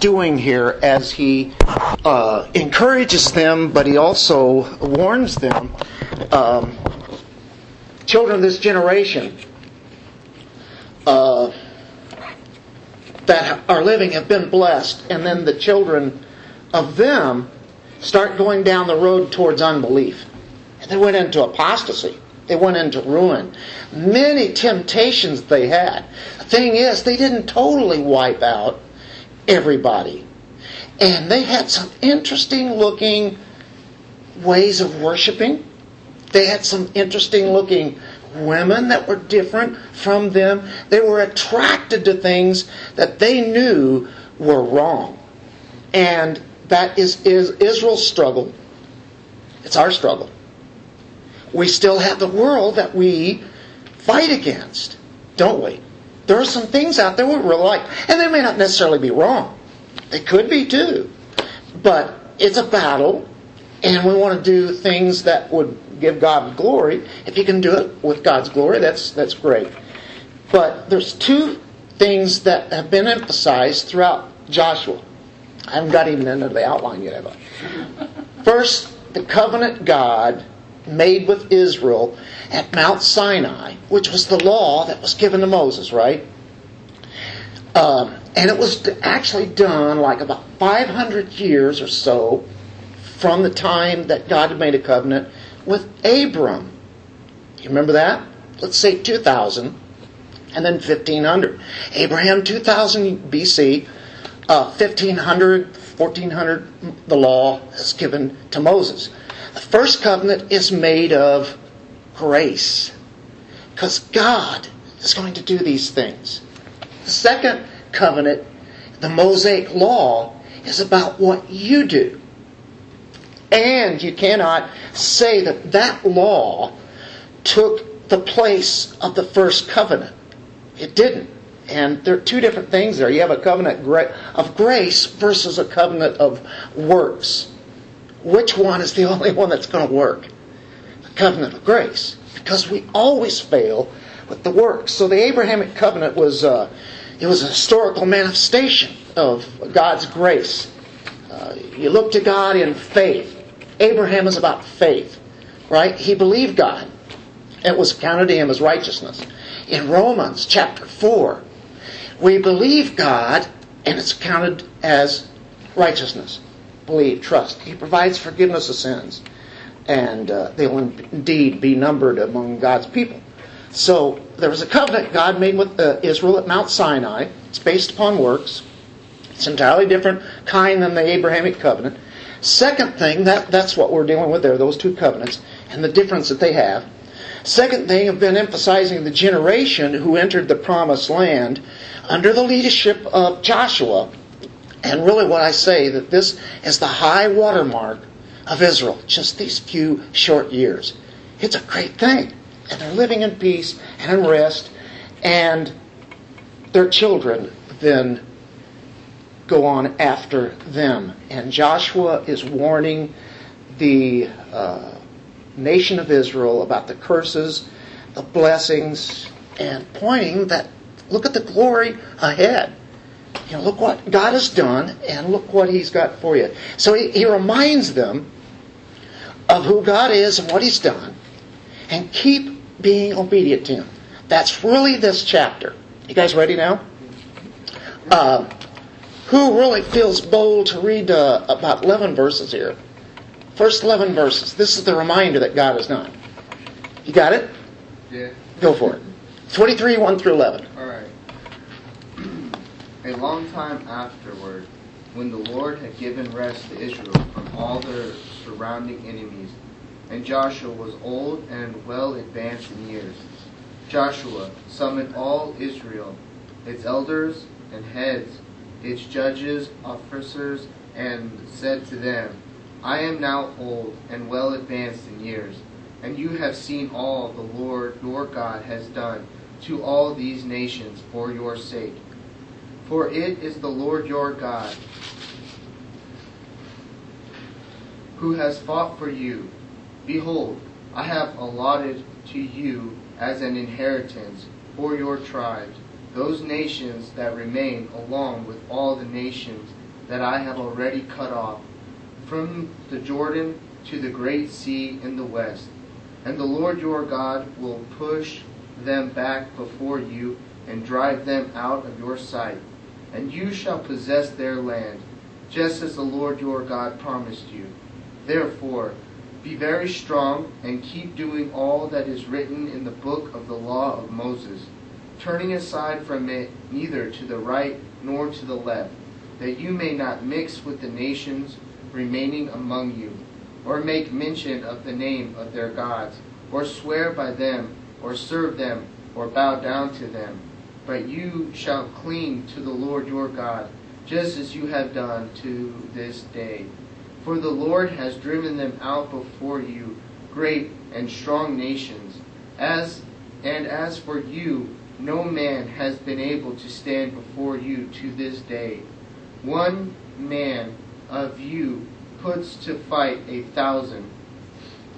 doing here as he uh, encourages them, but he also warns them. Um, children of this generation uh, that are living have been blessed, and then the children of them start going down the road towards unbelief. And they went into apostasy. They went into ruin. Many temptations they had. The thing is, they didn't totally wipe out everybody. And they had some interesting looking ways of worshiping. They had some interesting looking women that were different from them. They were attracted to things that they knew were wrong. And that is, is Israel's struggle. It's our struggle. We still have the world that we fight against, don't we? There are some things out there we're really like, and they may not necessarily be wrong. They could be too. But it's a battle, and we want to do things that would give God glory. If you can do it with God's glory, that's that's great. But there's two things that have been emphasized throughout Joshua. I haven't got even into the outline yet, have I? First, the covenant God made with Israel at Mount Sinai, which was the law that was given to Moses, right? Um, and it was actually done like about 500 years or so from the time that God had made a covenant with Abram. You remember that? Let's say 2000 and then 1500. Abraham 2000 BC, uh, 1500, 1400, the law is given to Moses. The first covenant is made of grace because God is going to do these things. The second covenant, the Mosaic law, is about what you do. And you cannot say that that law took the place of the first covenant. It didn't. And there are two different things there. You have a covenant of grace versus a covenant of works. Which one is the only one that's going to work? The covenant of grace. Because we always fail with the works. So the Abrahamic covenant was, uh, it was a historical manifestation of God's grace. Uh, you look to God in faith. Abraham is about faith, right? He believed God. It was counted to him as righteousness. In Romans chapter 4, we believe God and it's counted as righteousness. Believe, trust. He provides forgiveness of sins. And uh, they will indeed be numbered among God's people. So there was a covenant God made with uh, Israel at Mount Sinai. It's based upon works. It's entirely different kind than the Abrahamic covenant. Second thing, that, that's what we're dealing with there, those two covenants, and the difference that they have. Second thing, I've been emphasizing the generation who entered the promised land under the leadership of Joshua. And really what I say that this is the high watermark of Israel, just these few short years. It's a great thing. And they're living in peace and in rest, and their children then go on after them. And Joshua is warning the uh, nation of Israel about the curses, the blessings, and pointing that look at the glory ahead. You know, look what God has done, and look what He's got for you. So he, he reminds them of who God is and what He's done, and keep being obedient to Him. That's really this chapter. You guys ready now? Uh, who really feels bold to read uh, about 11 verses here? First 11 verses. This is the reminder that God has done. You got it? Yeah. Go for it. 23, 1 through 11. A long time afterward, when the Lord had given rest to Israel from all their surrounding enemies, and Joshua was old and well advanced in years, Joshua summoned all Israel, its elders and heads, its judges, officers, and said to them, I am now old and well advanced in years, and you have seen all the Lord your God has done to all these nations for your sake. For it is the Lord your God who has fought for you. Behold, I have allotted to you as an inheritance for your tribes those nations that remain, along with all the nations that I have already cut off, from the Jordan to the great sea in the west. And the Lord your God will push them back before you and drive them out of your sight. And you shall possess their land, just as the Lord your God promised you. Therefore, be very strong and keep doing all that is written in the book of the law of Moses, turning aside from it neither to the right nor to the left, that you may not mix with the nations remaining among you, or make mention of the name of their gods, or swear by them, or serve them, or bow down to them. But you shall cling to the Lord your God, just as you have done to this day. For the Lord has driven them out before you, great and strong nations. As and as for you, no man has been able to stand before you to this day. One man of you puts to fight a thousand,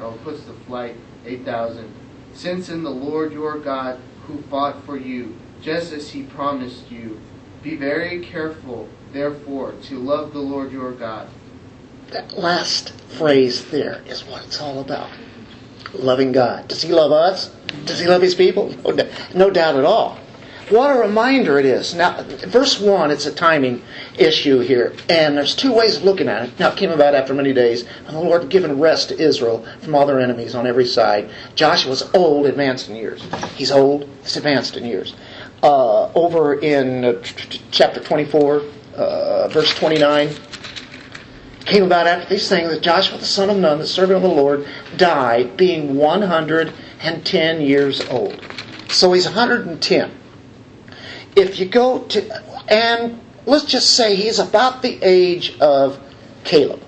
or puts to flight a thousand. Since in the Lord your God, who fought for you, just as he promised you, be very careful, therefore, to love the Lord your God that last phrase there is what it's all about. Loving God. Does He love us? Does He love His people? No, no doubt at all. What a reminder it is. Now, verse 1, it's a timing issue here, and there's two ways of looking at it. Now, it came about after many days, and the Lord had given rest to Israel from all their enemies on every side. Joshua was old, advanced in years. He's old, he's advanced in years. Uh, over in chapter 24, uh, verse 29, came about after these things that Joshua the son of Nun, the servant of the Lord, died, being 110 years old. So he's 110. If you go to, and let's just say he's about the age of Caleb,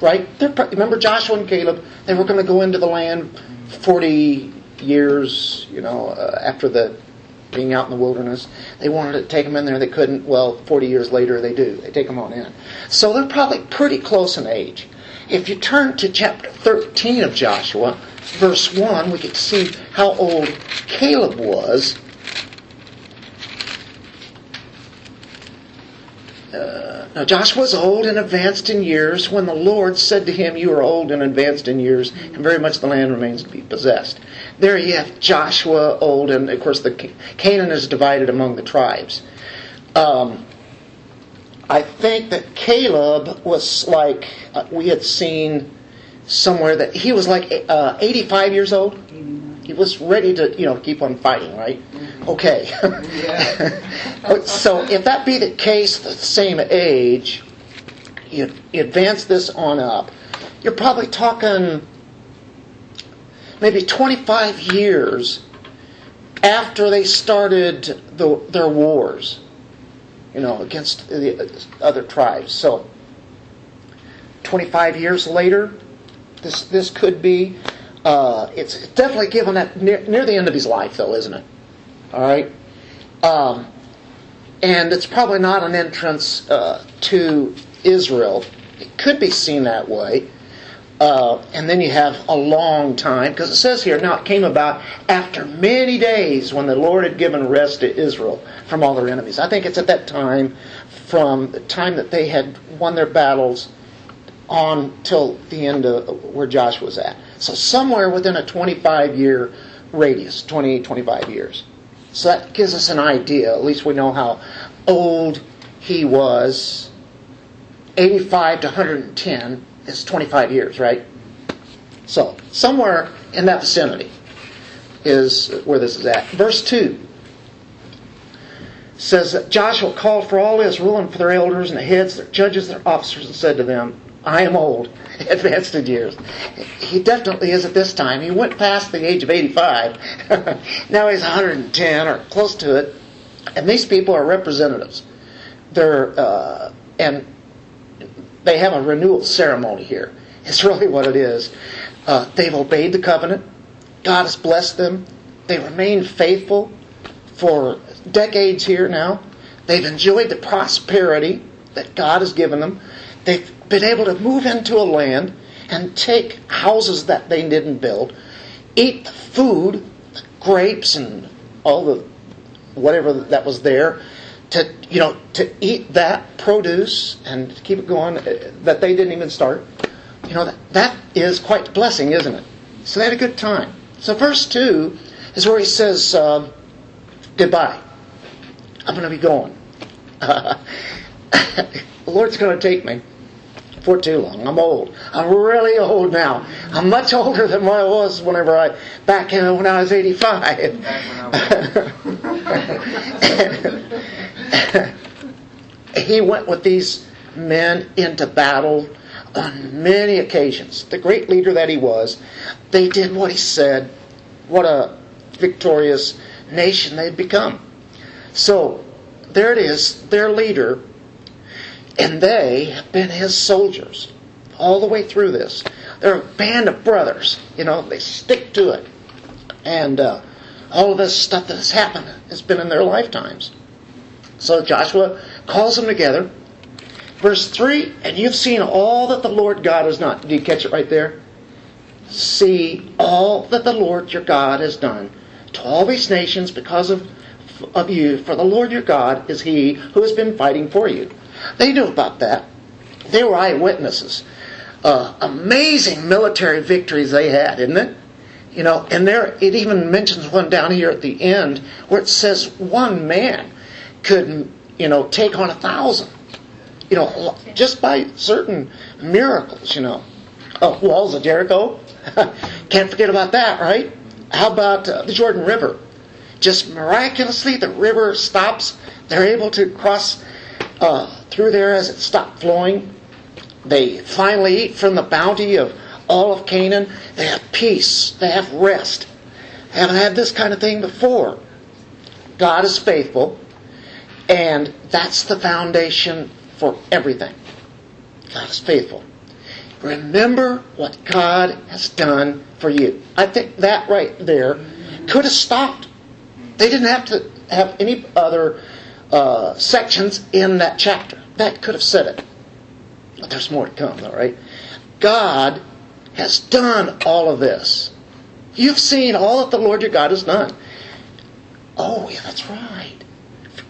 right? They're, remember Joshua and Caleb? They were going to go into the land 40 years, you know, uh, after the being out in the wilderness. They wanted to take them in there, they couldn't. Well, 40 years later, they do. They take them on in. So they're probably pretty close in age. If you turn to chapter 13 of Joshua, verse 1, we can see how old Caleb was. Uh, now Joshua was old and advanced in years when the Lord said to him, You are old and advanced in years, and very much the land remains to be possessed there you have Joshua old, and of course the Canaan is divided among the tribes. Um, I think that Caleb was like uh, we had seen somewhere that he was like uh, 85 years old. He was ready to, you know, keep on fighting, right? Okay. so if that be the case, the same age, you, you advance this on up, you're probably talking maybe 25 years after they started the, their wars, you know, against the other tribes. So, 25 years later, this this could be. Uh, it's definitely given that near, near, the end of his life, though, isn't it? All right, um, and it's probably not an entrance uh, to Israel. It could be seen that way. Uh, and then you have a long time, because it says here, now it came about after many days when the Lord had given rest to Israel from all their enemies. I think it's at that time, from the time that they had won their battles on till the end of where Joshua was at. So somewhere within a 25 year radius, 20, 25 years. So that gives us an idea. At least we know how old he was. 85 to 110 is 25 years, right? So, somewhere in that vicinity is where this is at. Verse 2 says that Joshua called for all Israel and for their elders and the heads, their judges, their officers, and said to them, I am old, advanced in years. He definitely is at this time. He went past the age of 85. now he's 110 or close to it. And these people are representatives. They're, uh, and they have a renewal ceremony here. It's really what it is. Uh, they've obeyed the covenant. God has blessed them. They remain faithful for decades here now. They've enjoyed the prosperity that God has given them. They've been able to move into a land and take houses that they didn't build, eat the food, the grapes, and all the whatever that was there, to you know to eat that produce and keep it going uh, that they didn't even start. You know that, that is quite a blessing, isn't it? So they had a good time. So verse two is where he says, uh, "Goodbye. I'm going to be going. the Lord's going to take me." For too long. I'm old. I'm really old now. I'm much older than what I was whenever I back in, when I was 85. he went with these men into battle on many occasions. The great leader that he was, they did what he said. What a victorious nation they'd become. So, there it is, their leader and they have been his soldiers all the way through this. They're a band of brothers. You know, they stick to it. And uh, all of this stuff that has happened has been in their lifetimes. So Joshua calls them together. Verse 3 And you've seen all that the Lord God has done. Do you catch it right there? See all that the Lord your God has done to all these nations because of, of you, for the Lord your God is he who has been fighting for you. They knew about that. They were eyewitnesses. Uh, amazing military victories they had, isn't it? You know, and there it even mentions one down here at the end where it says one man could, you know, take on a thousand. You know, just by certain miracles. You know, oh, walls of Jericho. Can't forget about that, right? How about uh, the Jordan River? Just miraculously, the river stops. They're able to cross uh, through there as it stopped flowing. They finally eat from the bounty of all of Canaan. They have peace. They have rest. They haven't had this kind of thing before. God is faithful, and that's the foundation for everything. God is faithful. Remember what God has done for you. I think that right there could have stopped. They didn't have to have any other uh, sections in that chapter. That could have said it. But there's more to come, though, right? God has done all of this. You've seen all that the Lord your God has done. Oh, yeah, that's right.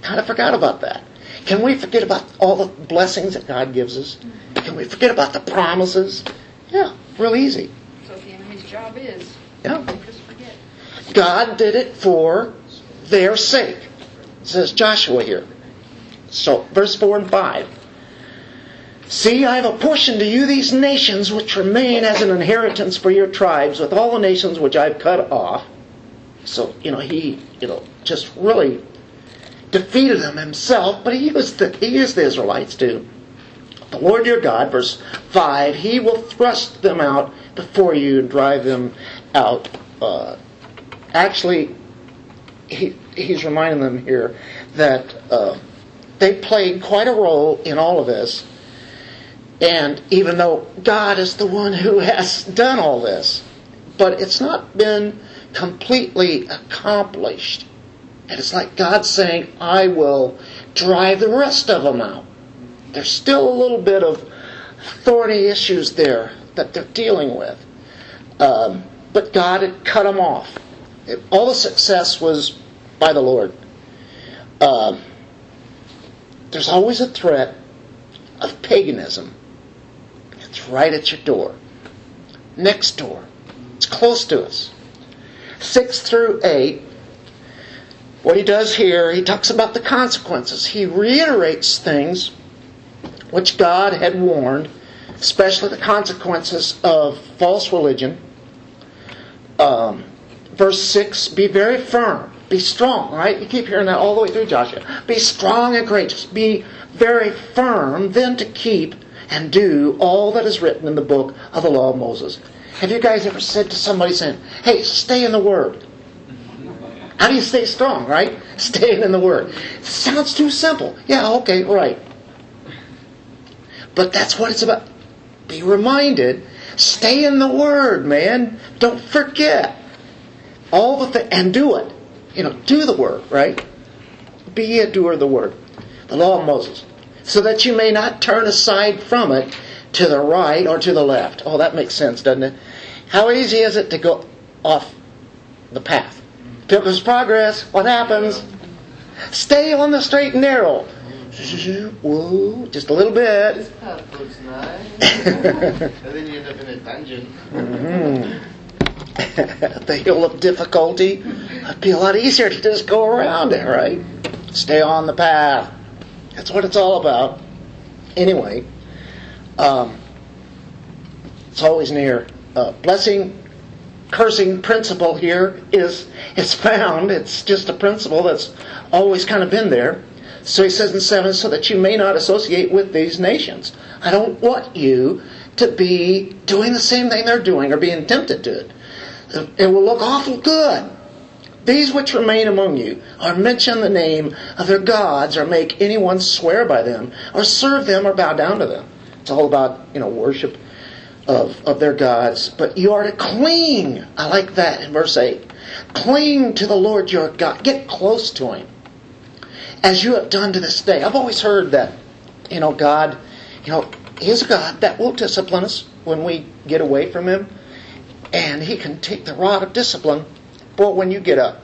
Kind of forgot about that. Can we forget about all the blessings that God gives us? Can we forget about the promises? Yeah, real easy. So the enemy's job is Yeah. just forget. God did it for their sake, says Joshua here. So, verse 4 and 5. See, I have apportioned to you these nations which remain as an inheritance for your tribes, with all the nations which I've cut off. So, you know, he, you know, just really defeated them himself, but he used the, he used the Israelites too. The Lord your God, verse 5, he will thrust them out before you and drive them out. Uh, actually, he, he's reminding them here that uh, they played quite a role in all of this. And even though God is the one who has done all this, but it's not been completely accomplished. And it's like God saying, I will drive the rest of them out. There's still a little bit of thorny issues there that they're dealing with. Um, but God had cut them off. It, all the success was by the Lord. Um, there's always a threat of paganism. It's right at your door. Next door. It's close to us. 6 through 8, what he does here, he talks about the consequences. He reiterates things which God had warned, especially the consequences of false religion. Um, verse 6 Be very firm be strong, right? You keep hearing that all the way through Joshua. Be strong and courageous. Be very firm, then to keep and do all that is written in the book of the law of Moses. Have you guys ever said to somebody saying, hey, stay in the Word? How do you stay strong, right? Staying in the Word. sounds too simple. Yeah, okay, right. But that's what it's about. Be reminded. Stay in the Word, man. Don't forget. All the th- and do it you know, do the word, right? Be a doer of the word. The law of Moses. So that you may not turn aside from it to the right or to the left. Oh, that makes sense, doesn't it? How easy is it to go off the path? Pilgrim's progress, what happens? Stay on the straight and narrow. Whoa, just a little bit. This path looks nice. and then you end up in a dungeon. Mhm. the hill of difficulty. It'd be a lot easier to just go around it, right? Stay on the path. That's what it's all about. Anyway, um, it's always near. Uh, blessing, cursing principle here is is found. It's just a principle that's always kind of been there. So he says in seven, so that you may not associate with these nations. I don't want you to be doing the same thing they're doing or being tempted to it. It will look awful good. These which remain among you or mention the name of their gods or make anyone swear by them or serve them or bow down to them. It's all about, you know, worship of, of their gods. But you are to cling. I like that in verse 8. Cling to the Lord your God. Get close to Him. As you have done to this day. I've always heard that, you know, God, you know, He's a God that will discipline us when we get away from Him. And He can take the rod of discipline. Boy, when you get up,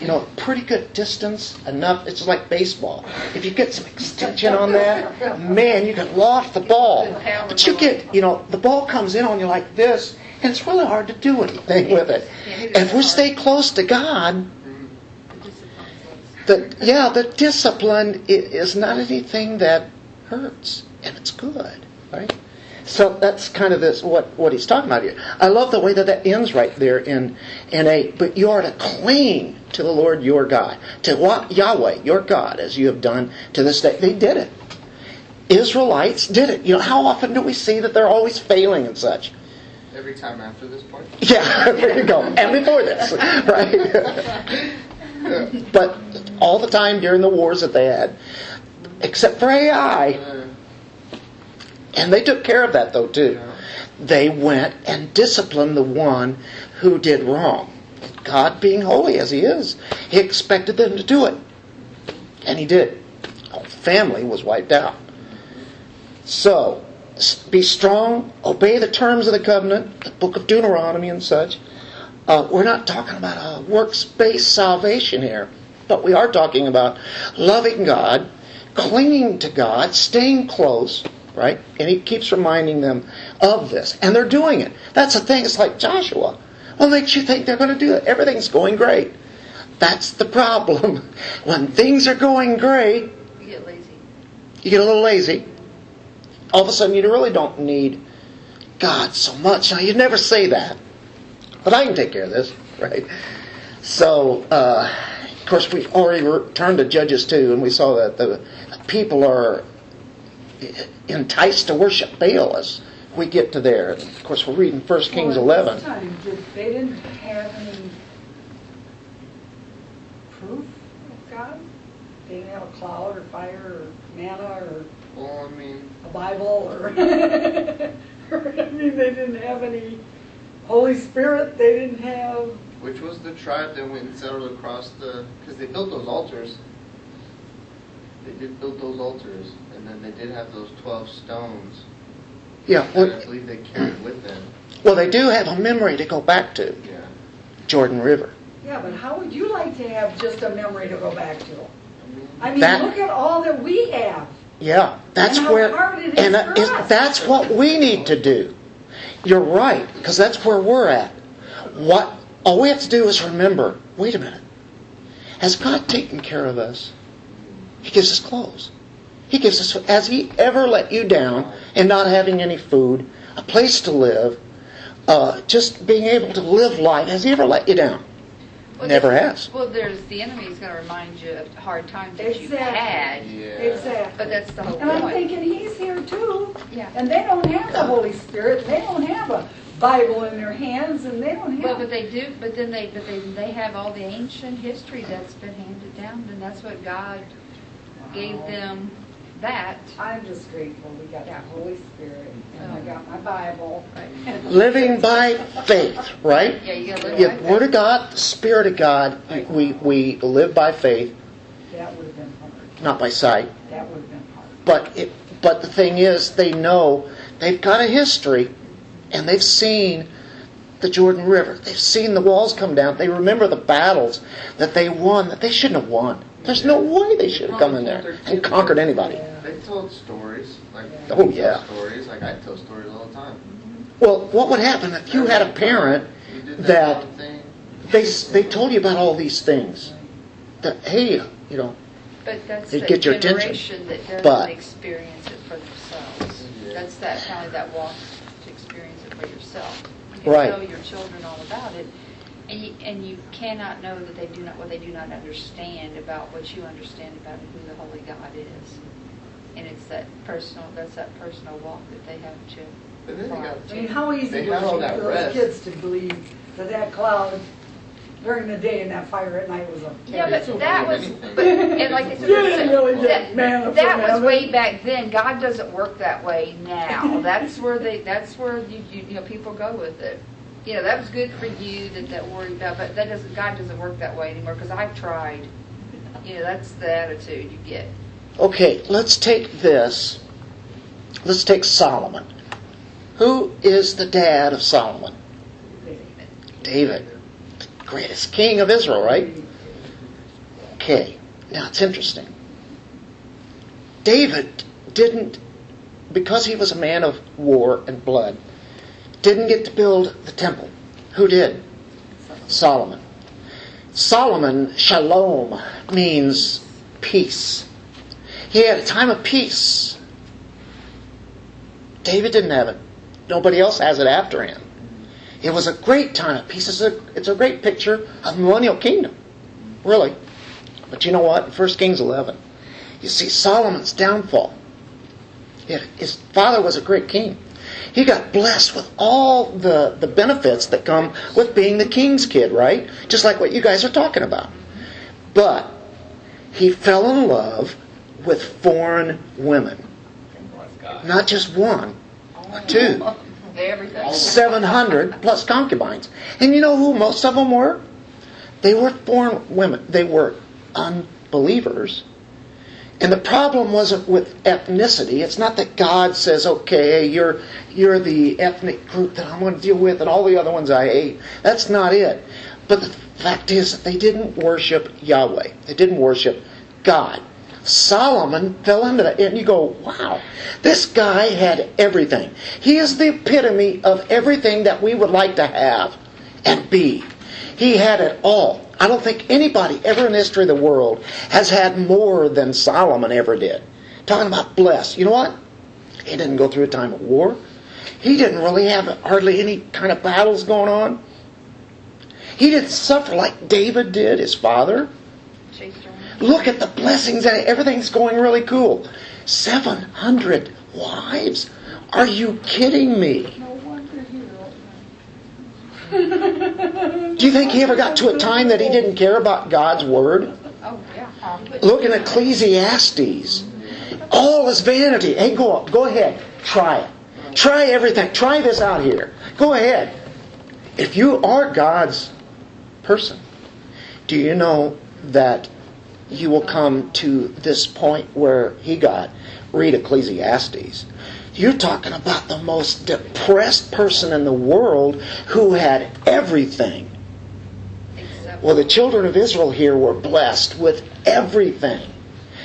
you know, pretty good distance, enough, it's like baseball. If you get some extension on that, man, you can loft the ball. But you get, you know, the ball comes in on you like this, and it's really hard to do anything with it. If we stay close to God, the yeah, the discipline is not anything that hurts, and it's good, right? So that's kind of this what what he's talking about here. I love the way that that ends right there in in eight. But you are to cling to the Lord your God, to what Yahweh your God, as you have done to this day. They did it. Israelites did it. You know, how often do we see that they're always failing and such? Every time after this point. Yeah, there you go. And before this, right? but all the time during the wars that they had, except for Ai, and they took care of that though too. They went and disciplined the one who did wrong. God being holy as he is, he expected them to do it. And he did. Whole family was wiped out. So, be strong, obey the terms of the covenant, the book of Deuteronomy and such. Uh, we're not talking about a works based salvation here, but we are talking about loving God, clinging to God, staying close, right? And he keeps reminding them of this. And they're doing it. That's the thing. It's like Joshua. What makes you think they're going to do it? Everything's going great. That's the problem. When things are going great, You get lazy. you get a little lazy. All of a sudden, you really don't need God so much. Now, you'd never say that, but I can take care of this, right? So, uh, of course, we've already turned to Judges 2, and we saw that the people are enticed to worship Baal as we get to there. And of course, we're reading 1 Kings Well, at 11. this time, did- They didn't have any proof of God? They didn't have a cloud or fire or manna or well, I mean, a Bible or, or, I mean, they didn't have any Holy Spirit, they didn't have, which was the tribe that went and settled across the? Because they built those altars. They did build those altars, and then they did have those twelve stones Yeah, that I well, believe they carried with them. well, they do have a memory to go back to Yeah. Jordan River. yeah, but how would you like to have just a memory to go back to? I mean, That- look at all that we have. Yeah, that's And where, hard it is and uh, for is- that's what we need to do. You're right, because that's where we're at. What all we have to do is remember. Wait a minute. Has God taken care of us? He gives us clothes. He gives us. Has He ever let you down in not having any food, a place to live, uh, just being able to live life? Has He ever let you down? Well, Never has. Well, there's the enemy's going to remind you of hard times that you've had, yeah. Exactly. but that's the whole And I'm thinking he's here too. Yeah. And they don't have the Holy Spirit, they don't have a Bible in their hands, and they don't have. Well, but they do. But then they, but they, they have all the ancient history that's been handed down, and that's what God gave them. That I'm just grateful we got that Holy Spirit, and I oh. got my Bible. Living by faith, right? yeah, you got to live Yeah, like Word that. of God, the Spirit of God. We we live by faith, That would have been hard. not by sight. That would have been hard. But it, but the thing is, they know they've got a history, and they've seen the Jordan River. They've seen the walls come down. They remember the battles that they won that they shouldn't have won. There's no way they should have come in there and conquered anybody. They told stories. Like Oh, yeah. Stories like I tell stories all the time. Well, what would happen if you had a parent that they they told you about all these things? That hey, you know, But that's It'd the get your attention. generation that doesn't But- experience it for themselves. That's that kind of that walk to experience it for yourself. You Right. tell your children all about it, and you, and you cannot know that they do not what they do not understand about what you understand about who the Holy God is. And it's that personal. That's that personal walk that they have to. But then they got I mean, how easy They was it for those rest. kids to believe that that cloud during the day and that fire at night was a Yeah, they still but that was, but, and like I said, You didn't really that, get that was way back then. God doesn't work that way now. That's where they, that's where you, you, you know, people go with it. You know, that was good for you that that worried about, but that doesn't, God doesn't work that way anymore because I've tried. You know, that's the attitude you get. okay, let's take this. Let's take Solomon. Who is the dad of Solomon? David, David. the greatest king of Israel, right? Okay, now it's interesting. David didn't, because he was a man of war and blood, didn't get to build the temple. Who did? Solomon. Solomon, shalom, means peace. He had a time of peace. David didn't have it. Nobody else has it after him. It was a great time of peace. It's a, it's a great picture of millennial kingdom. Really. But you know what? In 1 Kings 11, you see Solomon's downfall. His father was a great king. He got blessed with all the, the benefits that come with being the king's kid, right? Just like what you guys are talking about. But he fell in love with foreign women. Not just one, two. 700 plus concubines. And you know who most of them were? They were foreign women. They were unbelievers. And the problem wasn't with ethnicity. It's not that God says, okay, you're, you're the ethnic group that I'm going to deal with and all the other ones I hate. That's not it. But the fact is that they didn't worship Yahweh. They didn't worship God. Solomon fell into that. And you go, wow, this guy had everything. He is the epitome of everything that we would like to have and be. He had it all. I don't think anybody ever in the history of the world has had more than Solomon ever did. Talking about blessed. You know what? He didn't go through a time of war. He didn't really have hardly any kind of battles going on. He didn't suffer like David did, his father. Look at the blessings and everything's going really cool. 700 wives? Are you kidding me? Do you think he ever got to a time that he didn't care about God's word? Look in Ecclesiastes. All is vanity. Hey, go up. Go ahead. Try it. Try everything. Try this out here. Go ahead. If you are God's person, do you know that you will come to this point where he got? Read Ecclesiastes. You're talking about the most depressed person in the world who had everything. Well, the children of Israel here were blessed with everything.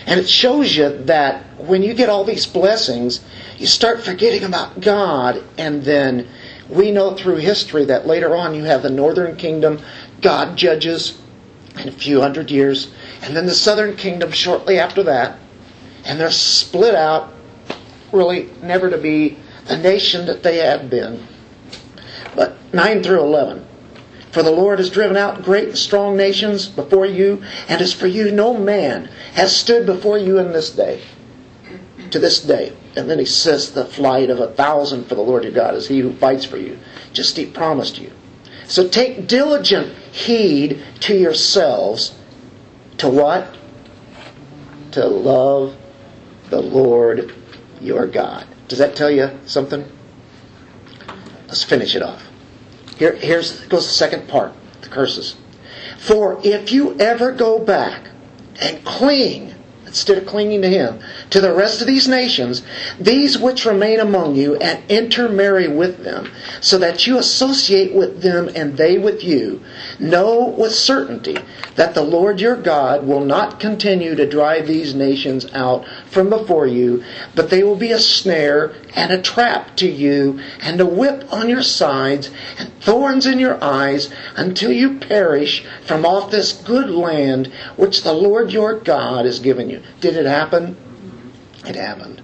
And it shows you that when you get all these blessings, you start forgetting about God. And then we know through history that later on you have the northern kingdom, God judges in a few hundred years, and then the southern kingdom shortly after that. And they're split out, really never to be the nation that they had been. But 9 through 11. For the Lord has driven out great and strong nations before you, and as for you, no man has stood before you in this day, to this day. And then he says, The flight of a thousand for the Lord your God is he who fights for you, just he promised you. So take diligent heed to yourselves to what? To love the Lord your God. Does that tell you something? Let's finish it off. Here here's goes the second part, the curses. For if you ever go back and cling instead of clinging to him, to the rest of these nations, these which remain among you, and intermarry with them, so that you associate with them and they with you, know with certainty that the Lord your God will not continue to drive these nations out from before you, but they will be a snare and a trap to you, and a whip on your sides, and thorns in your eyes, until you perish from off this good land which the Lord your God has given you. Did it happen? It happened.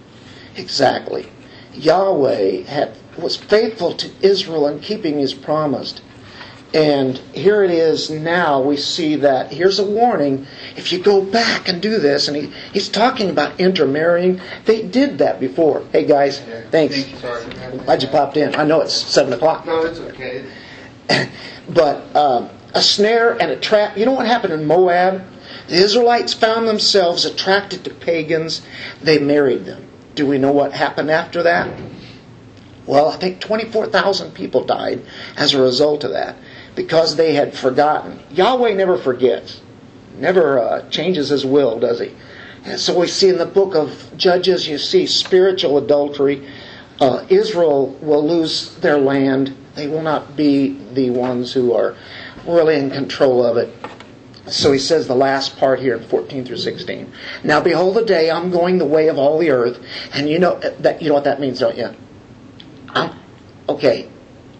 Exactly. Yahweh had, was faithful to Israel in keeping his promise. And here it is now, we see that here's a warning. If you go back and do this, and he, he's talking about intermarrying, they did that before. Hey guys, thanks. Thank you, sorry. Glad you popped in. I know it's 7 o'clock. No, it's okay. But um, a snare and a trap. You know what happened in Moab? The Israelites found themselves attracted to pagans. They married them. Do we know what happened after that? Well, I think 24,000 people died as a result of that because they had forgotten. Yahweh never forgets, never uh, changes his will, does he? And so we see in the book of Judges, you see spiritual adultery. Uh, Israel will lose their land. They will not be the ones who are really in control of it. So he says the last part here in 14 through 16. Now behold the day I'm going the way of all the earth, and you know that you know what that means, don't you? I'm okay.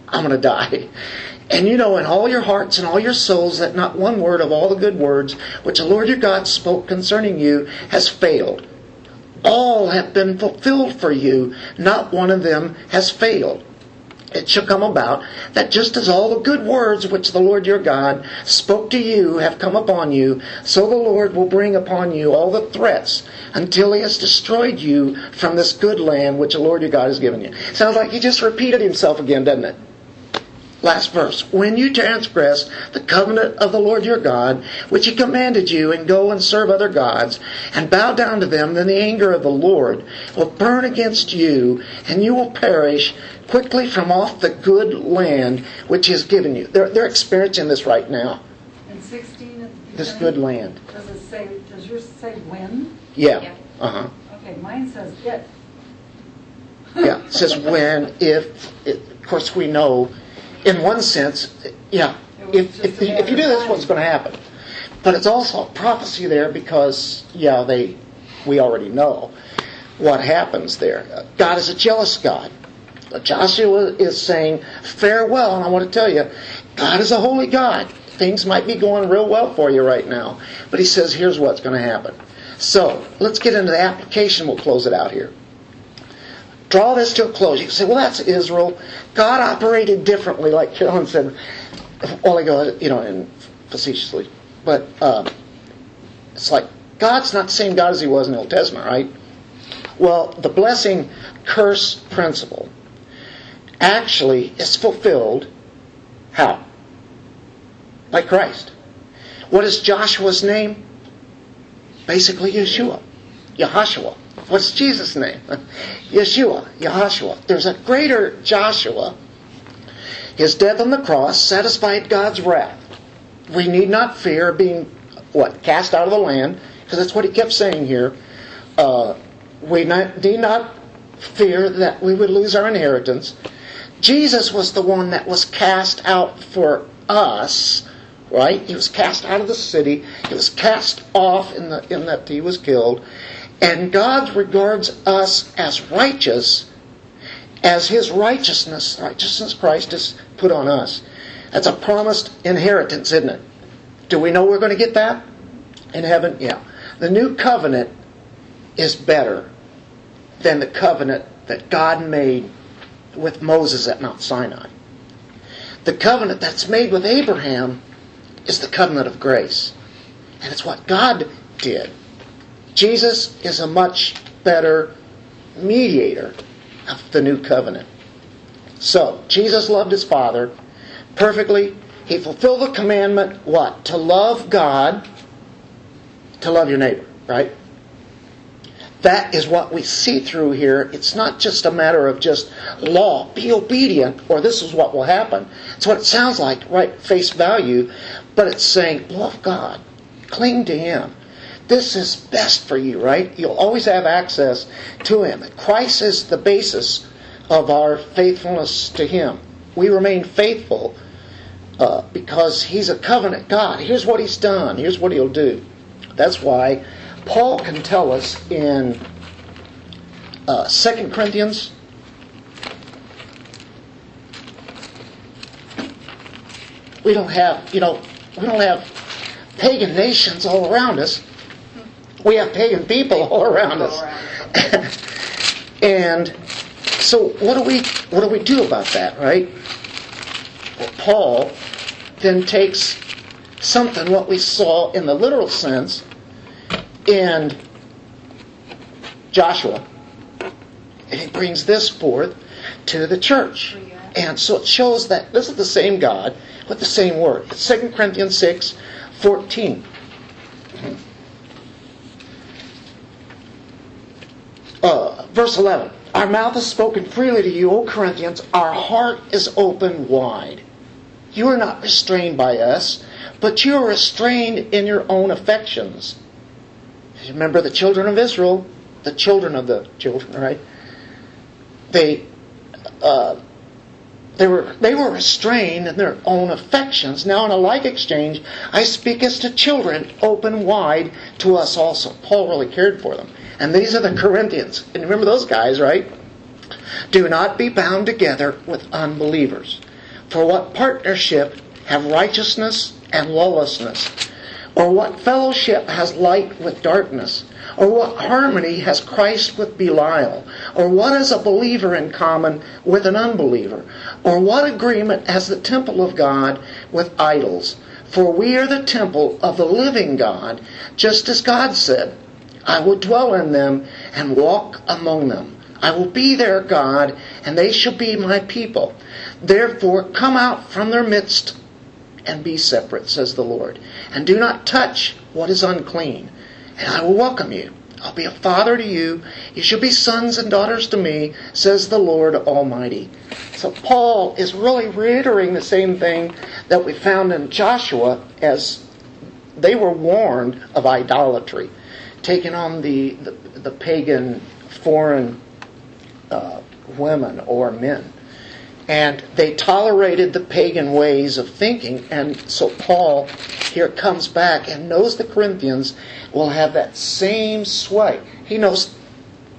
I'm going to die. And you know in all your hearts and all your souls that not one word of all the good words which the Lord your God spoke concerning you has failed. All have been fulfilled for you, not one of them has failed. It shall come about that just as all the good words which the Lord your God spoke to you have come upon you, so the Lord will bring upon you all the threats until he has destroyed you from this good land which the Lord your God has given you. Sounds like he just repeated himself again, doesn't it? Last verse. When you transgress the covenant of the Lord your God, which he commanded you, and go and serve other gods, and bow down to them, then the anger of the Lord will burn against you, and you will perish quickly from off the good land which he has given you. They're, they're experiencing this right now. And 16 This good land. Does it say, does yours say when? Yeah. Yeah. Uh huh. Okay, mine says it. Yeah. It says when, if. It, of course, we know, in one sense, yeah. If, if, if you do this, what's going to happen? But it's also a prophecy there because, yeah, they, we already know what happens there. God is a jealous God. Joshua is saying, farewell, and I want to tell you, God is a holy God. Things might be going real well for you right now. But he says, here's what's going to happen. So, let's get into the application. We'll close it out here. Draw this to a close. You can say, well, that's Israel. God operated differently, like Carolyn said a while ago, you know, and facetiously. But uh, it's like, God's not the same God as he was in the Old Testament, right? Well, the blessing curse principle actually is fulfilled how? By Christ. What is Joshua's name? Basically, Yeshua. Yahashua. What's Jesus' name? Yeshua. Yahashua. There's a greater Joshua. His death on the cross satisfied God's wrath. We need not fear being, what, cast out of the land, because that's what he kept saying here. Uh, we not, need not fear that we would lose our inheritance. Jesus was the one that was cast out for us, right? He was cast out of the city. He was cast off in, the, in that he was killed. And God regards us as righteous as his righteousness, righteousness Christ has put on us. That's a promised inheritance, isn't it? Do we know we're going to get that in heaven? Yeah. The new covenant is better than the covenant that God made with Moses at Mount Sinai. The covenant that's made with Abraham is the covenant of grace. And it's what God did. Jesus is a much better mediator of the new covenant. So, Jesus loved his Father perfectly. He fulfilled the commandment, what? To love God, to love your neighbor, right? That is what we see through here. It's not just a matter of just law. Be obedient, or this is what will happen. It's what it sounds like, right? Face value. But it's saying, love God. Cling to Him. This is best for you, right? You'll always have access to Him. Christ is the basis of our faithfulness to Him. We remain faithful uh, because He's a covenant God. Here's what He's done, here's what He'll do. That's why Paul can tell us in uh, 2 Corinthians. We don't have, you know, we don't have pagan nations all around us. We have pagan people all around us. and so what do we what do we do about that, right? Well, Paul then takes something what we saw in the literal sense in Joshua and he brings this forth to the church. And so it shows that this is the same God with the same word. It's 2 Corinthians 6 14. Uh, verse 11. Our mouth has spoken freely to you, O Corinthians. Our heart is open wide. You are not restrained by us, but you are restrained in your own affections. Remember the children of Israel, the children of the children, right? They, uh, they were they were restrained in their own affections. Now, in a like exchange, I speak as to children, open wide to us also. Paul really cared for them. And these are the Corinthians. And remember those guys, right? Do not be bound together with unbelievers. For what partnership have righteousness and lawlessness? Or what fellowship has light with darkness? Or what harmony has Christ with Belial? Or what is a believer in common with an unbeliever? Or what agreement has the temple of God with idols? For we are the temple of the living God, just as God said, I will dwell in them and walk among them. I will be their God, and they shall be my people. Therefore, come out from their midst and be separate, says the Lord. And do not touch what is unclean, and I will welcome you. I'll be a father to you. You shall be sons and daughters to me, says the Lord Almighty. So Paul is really reiterating the same thing that we found in Joshua as they were warned of idolatry, taking on the, the, the pagan foreign uh, women or men. And they tolerated the pagan ways of thinking. And so Paul here comes back and knows the Corinthians will have that same sway. He knows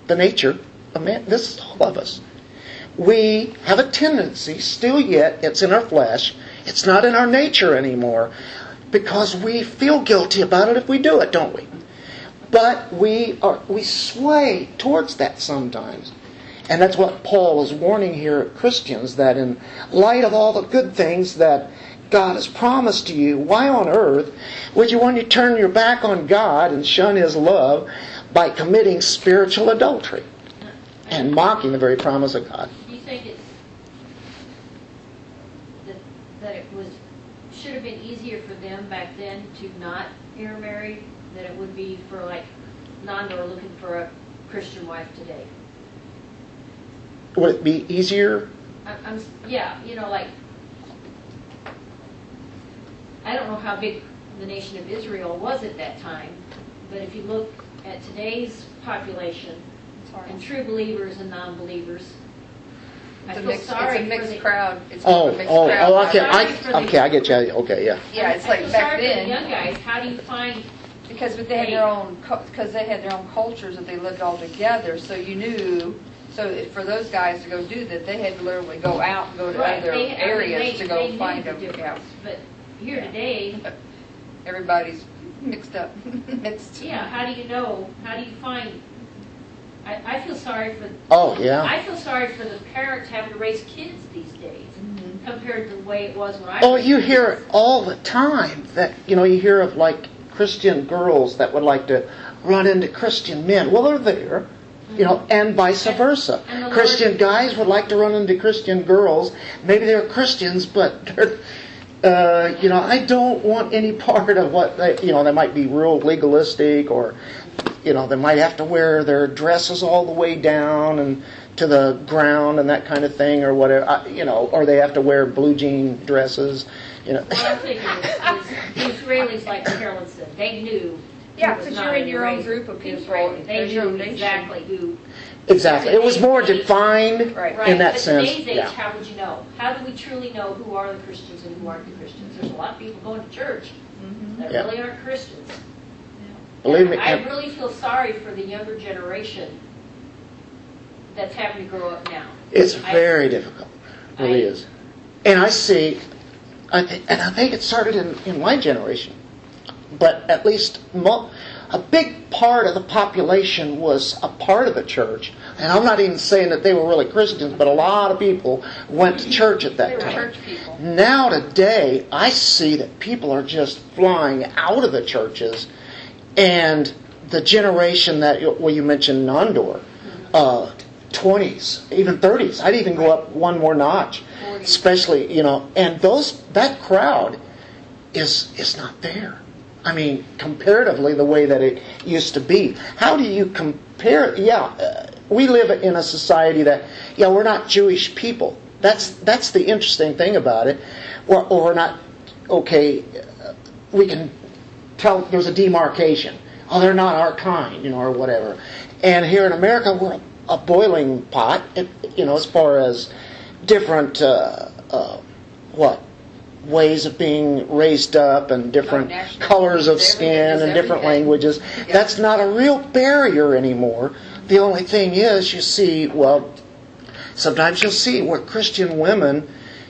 the nature of man. This is all of us. We have a tendency, still yet, it's in our flesh, it's not in our nature anymore, because we feel guilty about it if we do it, don't we? But we are we sway towards that sometimes. And that's what Paul is warning here Christians that in light of all the good things that God has promised to you, why on earth would you want to turn your back on God and shun His love by committing spiritual adultery and mocking the very promise of God? Do you think it's that, that it was should have been easier for them back then to not intermarry than it would be for like Nando looking for a Christian wife today? Would it be easier? I'm, I'm yeah, you know, like I don't know how big the nation of Israel was at that time, but if you look at today's population and true believers and non-believers, I It's a feel mixed, sorry it's a mixed for the, crowd. It's Oh, a mixed oh, crowd. oh, okay, Sorry for I, the- okay, I get you. Okay, yeah. Yeah, it's I like feel back sorry for the then. young guys. How do you find Because but they had their own, because they had their own cultures that they lived all together, so you knew, so if- for those guys to go do that, they had to literally go out and go to Right, other they- I mean, areas they- to they go knew find the them. Yeah, difference. But here today, everybody's mixed up, mixed. yeah, how do you know? How do you find? I, I feel sorry for. Oh, yeah. I feel sorry for the parents having to raise kids these days mm-hmm. compared to the way it was when I. Oh, was you kids. hear it all the time that, you know, you hear of like Christian girls that would like to run into Christian men. Well, they're there, you know, and vice versa. And the Lord- Christian guys would like to run into Christian girls. Maybe they're Christians, but they're, uh, you know, I don't want any part of what they, you know, they might be real legalistic or, you know, they might have to wear their dresses all the way down and to the ground and that kind of thing or whatever, I- you know, or they have to wear blue jean dresses, you know. What I'm thinking is, is the Israelis, like Carolyn said, they knew Yeah, It was 'cause not you're in your own group of people, Israeli. They there's knew own nation. exactly who. Exactly. It was more defined Right. Right, in that but sense. today's age, Yeah. how would you know? How do we truly know who are the Christians and who aren't the Christians? There's a lot of people going to church Mhm. that Yeah. really aren't Christians. Believe me. And I and- really feel sorry for the younger generation that's having to grow up now. It's I- very difficult. It really I- is. And I see, I and I think it started in, in my generation, but at least mo- a big part of the population was a part of the church. And I'm not even saying that they were really Christians, but a lot of people went to church at They that were time. church people. Now today, I see that people are just flying out of the churches, and the generation that well, you mentioned Nondor, uh, 20s, even 30s. I'd even go up one more notch, 40s. Especially you know, and those that crowd is is not there. I mean, comparatively, the way that it used to be. How do you compare? Yeah, uh, we live in a society that, yeah, we're not Jewish people. That's that's the interesting thing about it. Or, or we're not okay. We can tell there's a demarcation. Oh, they're not our kind, you know, or whatever. And here in America, we're a boiling pot, you know, as far as different uh, uh, what ways of being raised up and different Oh, colors of skin and different everything. languages. That's not a real barrier anymore. The only thing is, you see, well, sometimes you'll see where Christian women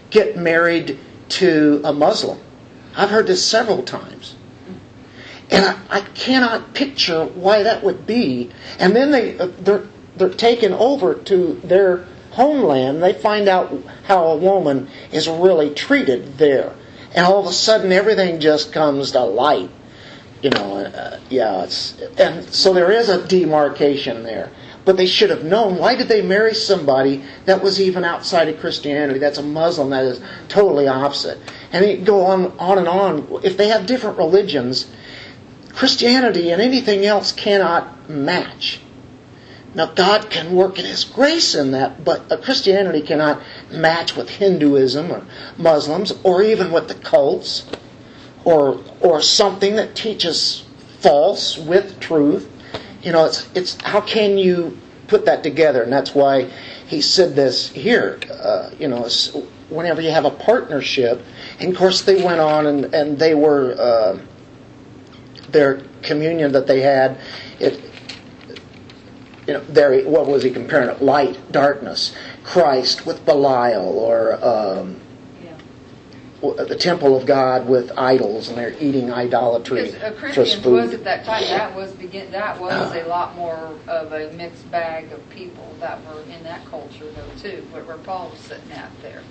get married to a Muslim. I've heard this several times. And I, I cannot picture why that would be. And then they uh, they're they're taken over to their homeland. They find out how a woman is really treated there, and all of a sudden everything just comes to light. You know, uh, yeah, it's and so there is a demarcation there. But they should have known. Why did they marry somebody that was even outside of Christianity? That's a Muslim. That is totally opposite. And it go on, on and on. If they have different religions, Christianity and anything else cannot match. Now, God can work in His grace in that, but uh, Christianity cannot match with Hinduism or Muslims or even with the cults or, or something that teaches false with truth. You know, it's, it's how can you put that together? And that's why he said this here. Uh, you know, whenever you have a partnership, and of course they went on and, and they were. Uh, their communion that they had, it, you know, there, what was he comparing it? Light, darkness, Christ with Belial, or um, Yeah. the temple of God with idols, and they're eating idolatry Because uh, for Christians was at that time, that was begin, that was Ah. a lot more of a mixed bag of people that were in that culture though too, where where Paul was sitting at there.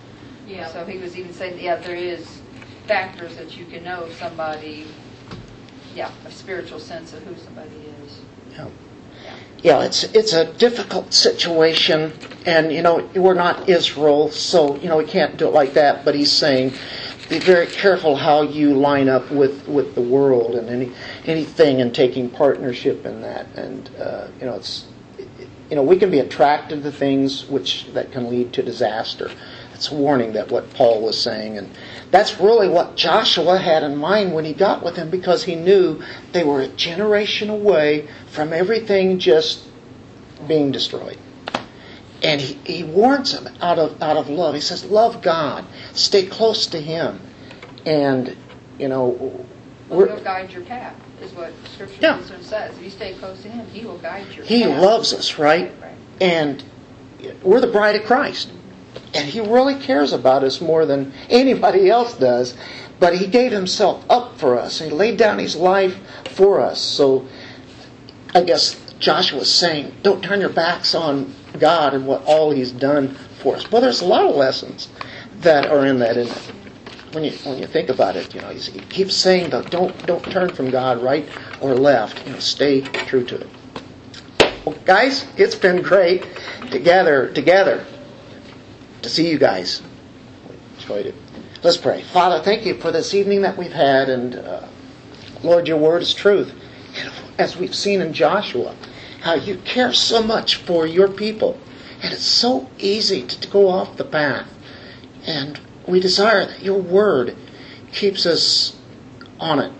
Yeah. So he was even saying, yeah, there is factors that you can know somebody, yeah, a spiritual sense of who somebody is. Yeah. Yeah. It's it's a difficult situation, and you know we're not Israel, so you know we can't do it like that. But he's saying, be very careful how you line up with, with the world and any anything, and taking partnership in that. And uh, you know it's you know we can be attracted to things which that can lead to disaster. It's a warning that what Paul was saying, and that's really what Joshua had in mind when he got with them because he knew they were a generation away from everything just being destroyed. And he, he warns them out of out of love. He says, "Love God, stay close to Him," and you know, we're, he'll guide your path, is what Scripture Yeah. says. If you stay close to him, he will guide your He path. loves us, right? Right. And we're the bride of Christ. And He really cares about us more than anybody else does. But He gave Himself up for us. He laid down His life for us. So I guess Joshua's saying, don't turn your backs on God and what all He's done for us. Well, there's a lot of lessons that are in that. When you when you think about it, you know, he keeps saying, don't don't turn from God, right or left. You know, stay true to it. Well, guys, it's been great together together to see you guys. Enjoyed it. Let's pray. Father, thank you for this evening that we've had, and uh, Lord, your word is truth. As we've seen in Joshua, how you care so much for your people, and it's so easy to go off the path. And we desire that your word keeps us on it.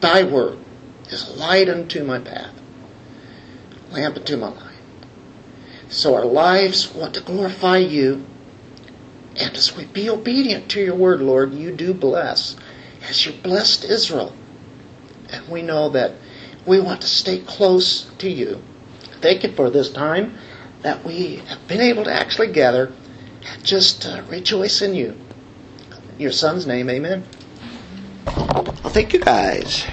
Thy word is light unto my path, lamp unto my light. So our lives want to glorify you. And as we be obedient to your word, Lord, you do bless, as you blessed Israel. And we know that we want to stay close to you. Thank you for this time that we have been able to actually gather and just uh, rejoice in you. In your son's name, amen. Thank you guys.